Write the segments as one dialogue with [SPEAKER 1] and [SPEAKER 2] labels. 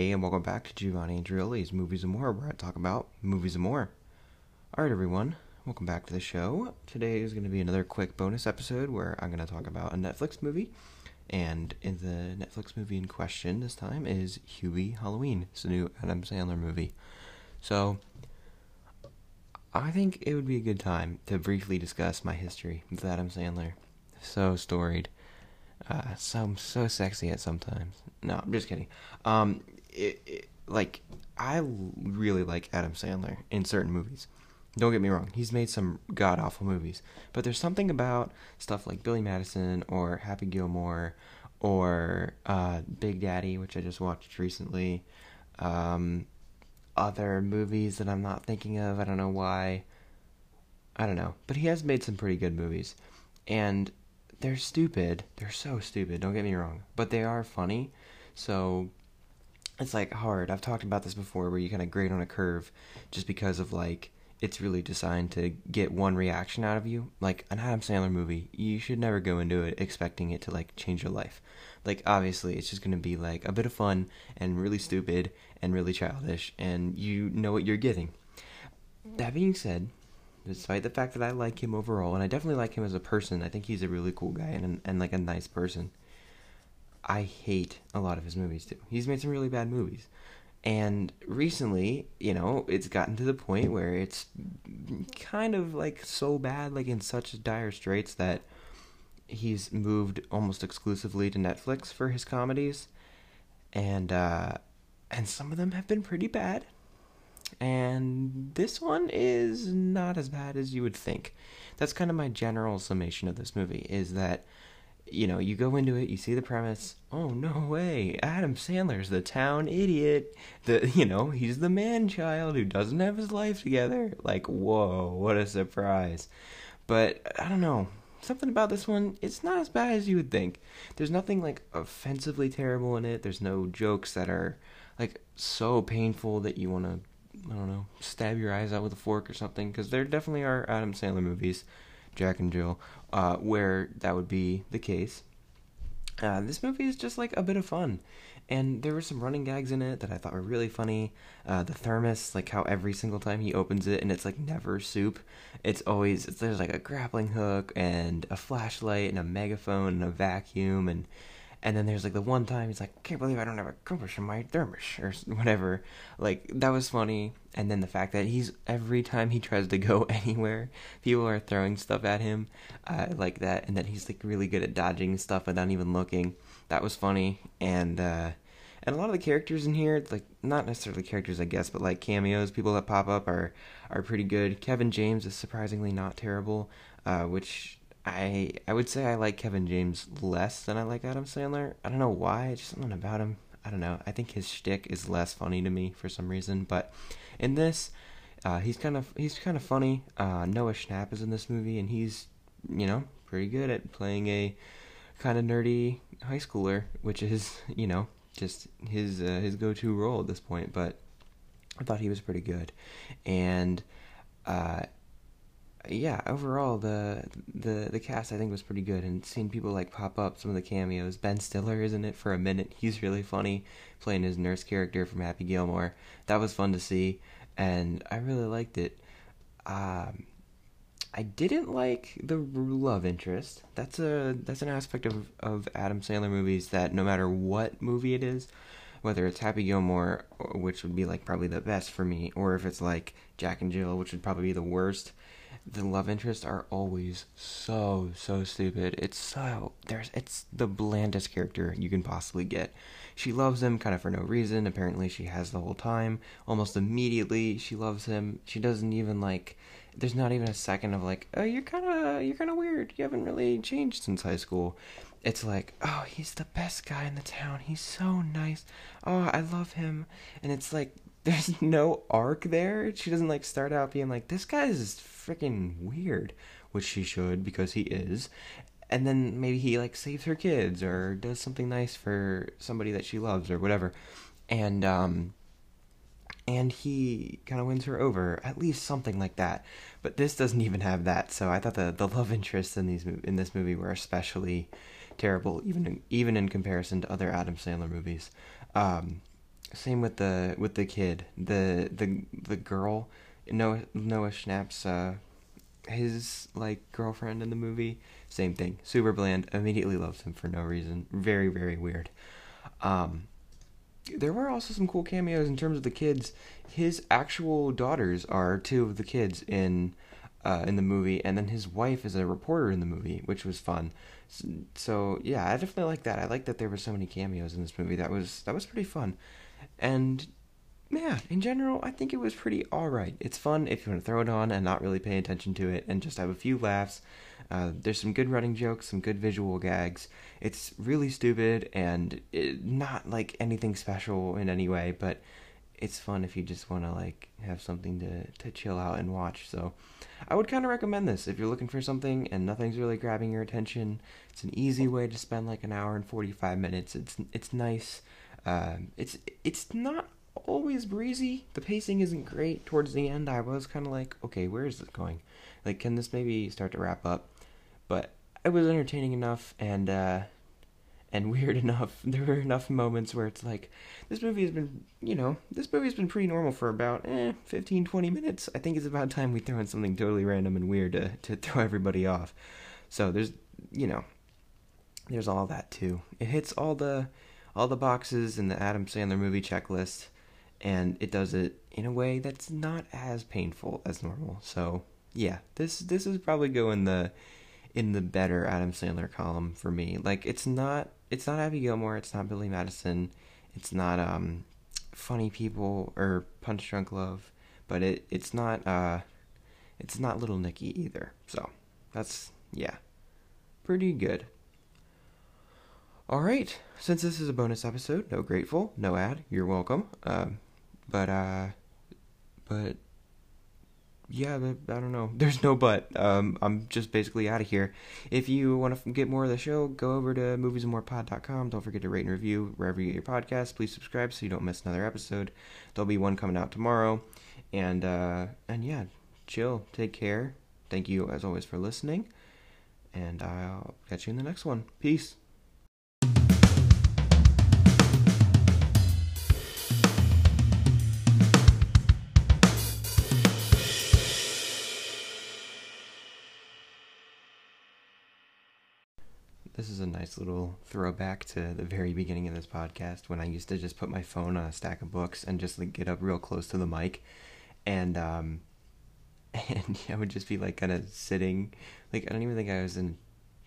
[SPEAKER 1] Hey, and welcome back to Giovanni Andreoli's Movies and More, where I talk about movies and more. Alright, everyone, welcome back to the show. Today is going to be another quick bonus episode where I'm going to talk about a Netflix movie. And in the Netflix movie in question this time is Hubie Halloween. It's a new Adam Sandler movie. So, I think it would be a good time to briefly discuss my history with Adam Sandler. So storied. Uh, so so sexy at sometimes. No, I'm just kidding. Um, it, it, like I really like Adam Sandler in certain movies. Don't get me wrong; he's made some god awful movies, but there's something about stuff like Billy Madison or Happy Gilmore or uh, Big Daddy, which I just watched recently. Um, other movies that I'm not thinking of. I don't know why. I don't know, but he has made some pretty good movies, and they're stupid. They're so stupid. Don't get me wrong, but they are funny. So it's like hard. I've talked about this before, where you kind of grade on a curve, just because of like it's really designed to get one reaction out of you. Like an Adam Sandler movie, you should never go into it expecting it to like change your life. Like obviously, it's just gonna be like a bit of fun and really stupid and really childish, and you know what you're getting. That being said, despite the fact that I like him overall, and I definitely like him as a person. I think he's a really cool guy and and like a nice person. I hate a lot of his movies too. He's made some really bad movies. And recently, you know, it's gotten to the point where it's kind of like so bad, like in such dire straits that he's moved almost exclusively to Netflix for his comedies. And uh and some of them have been pretty bad and this one is not as bad as you would think. That's kind of my general summation of this movie is that you know, you go into it, you see the premise, oh no way, Adam Sandler's the town idiot. The you know, he's the man child who doesn't have his life together. Like, whoa, what a surprise. But I don't know. Something about this one, it's not as bad as you would think. There's nothing like offensively terrible in it. There's no jokes that are like so painful that you want to I don't know, stab your eyes out with a fork or something, because there definitely are Adam Sandler movies, Jack and Jill, uh, where that would be the case. Uh, this movie is just like a bit of fun, and there were some running gags in it that I thought were really funny. Uh, the thermos, like how every single time he opens it, and it's like never soup. It's always it's, there's like a grappling hook and a flashlight and a megaphone and a vacuum and and then there's like the one time he's like, can't believe I don't have a compass in my thermos or whatever. Like that was funny. And then the fact that he's every time he tries to go anywhere, people are throwing stuff at him, uh, like that, and that he's like really good at dodging stuff without even looking. That was funny. And uh, and a lot of the characters in here, like not necessarily characters, I guess, but like cameos, people that pop up are are pretty good. Kevin James is surprisingly not terrible, uh, which I I would say I like Kevin James less than I like Adam Sandler. I don't know why. Just something about him. I don't know. I think his shtick is less funny to me for some reason. But in this, uh, he's kind of he's kind of funny. Uh, Noah Schnapp is in this movie, and he's you know pretty good at playing a kind of nerdy high schooler, which is you know just his uh, his go to role at this point. But I thought he was pretty good, and uh, yeah, overall the the the cast I think was pretty good, and seeing people like pop up some of the cameos. Ben Stiller is in it for a minute. He's really funny, playing his nurse character from Happy Gilmore. That was fun to see, and I really liked it. Um, I didn't like the love interest. That's a that's an aspect of of Adam Sandler movies that no matter what movie it is, whether it's Happy Gilmore, which would be like probably the best for me, or if it's like Jack and Jill, which would probably be the worst the love interests are always so so stupid. It's so there's it's the blandest character you can possibly get. She loves him kind of for no reason. Apparently she has the whole time. Almost immediately she loves him. She doesn't even like there's not even a second of like, "Oh, you're kind of you're kind of weird. You haven't really changed since high school." It's like, "Oh, he's the best guy in the town. He's so nice. Oh, I love him." And it's like there's no arc there. She doesn't like start out being like, "This guy is freaking weird," which she should because he is. And then maybe he like saves her kids or does something nice for somebody that she loves or whatever. And um and he kind of wins her over, at least something like that. But this doesn't even have that. So I thought the the love interests in these in this movie were especially terrible, even in, even in comparison to other Adam Sandler movies. Um, same with the with the kid, the the the girl, Noah Noah Schnapp's uh, his like girlfriend in the movie. Same thing, super bland. Immediately loves him for no reason. Very very weird. Um, there were also some cool cameos in terms of the kids. His actual daughters are two of the kids in uh, in the movie, and then his wife is a reporter in the movie, which was fun. So, so, yeah, I definitely like that. I like that there were so many cameos in this movie. That was that was pretty fun, and yeah, in general, I think it was pretty alright. It's fun if you want to throw it on and not really pay attention to it and just have a few laughs. Uh, there's some good running jokes, some good visual gags. It's really stupid and it, not like anything special in any way, but it's fun if you just want to like have something to to chill out and watch. So, I would kind of recommend this if you're looking for something and nothing's really grabbing your attention. It's an easy way to spend like an hour and 45 minutes. It's it's nice. Um, it's it's not always breezy. The pacing isn't great. Towards the end, I was kind of like, okay, where is this going? Like, can this maybe start to wrap up? But it was entertaining enough and uh, and weird enough. There were enough moments where it's like, this movie has been, you know, this movie's been pretty normal for about eh, 15, 20 minutes. I think it's about time we throw in something totally random and weird to, to throw everybody off. So there's, you know, there's all that too. It hits all the all the boxes in the Adam Sandler movie checklist and it does it in a way that's not as painful as normal. So yeah, this this is probably going the in the better Adam Sandler column for me. Like it's not it's not Happy Gilmore, it's not Billy Madison, it's not um funny people or Punch Drunk Love, but it it's not uh it's not Little Nicky either. So that's yeah, pretty good. All right, since this is a bonus episode, no grateful, no ad. You're welcome. Um, but uh, but yeah, I don't know. There's no but. Um, I'm just basically out of here. If you want to get more of the show, go over to moviesandmorepod.com. Don't forget to rate and review wherever you get your podcast. Please subscribe so you don't miss another episode. There'll be one coming out tomorrow. And uh, and yeah, chill. Take care. Thank you as always for listening. And I'll catch you in the next one. Peace. Nice little throwback to the very beginning of this podcast when I used to just put my phone on a stack of books and just like get up real close to the mic. And um and I would just be like kind of sitting. Like I don't even think I was in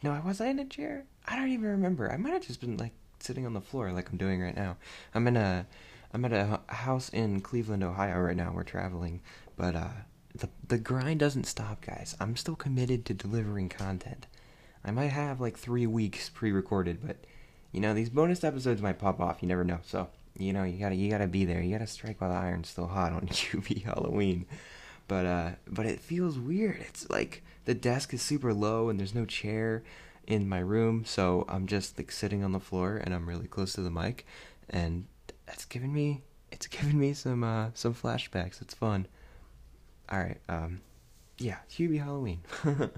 [SPEAKER 1] no I was I in a chair. I don't even remember. I might have just been like sitting on the floor like I'm doing right now. I'm in a I'm at a house in Cleveland Ohio right now. We're traveling. But uh the the grind doesn't stop guys. I'm still committed to delivering content I might have like three weeks pre-recorded, but you know these bonus episodes might pop off. You never know. So you know you gotta you gotta be there. You gotta strike while the iron's still hot on Hubie Halloween. But uh, but it feels weird. It's like the desk is super low and there's no chair in my room, so I'm just like sitting on the floor and I'm really close to the mic, and that's giving me it's giving me some uh some flashbacks. It's fun. All right. Um, yeah, Hubie Halloween.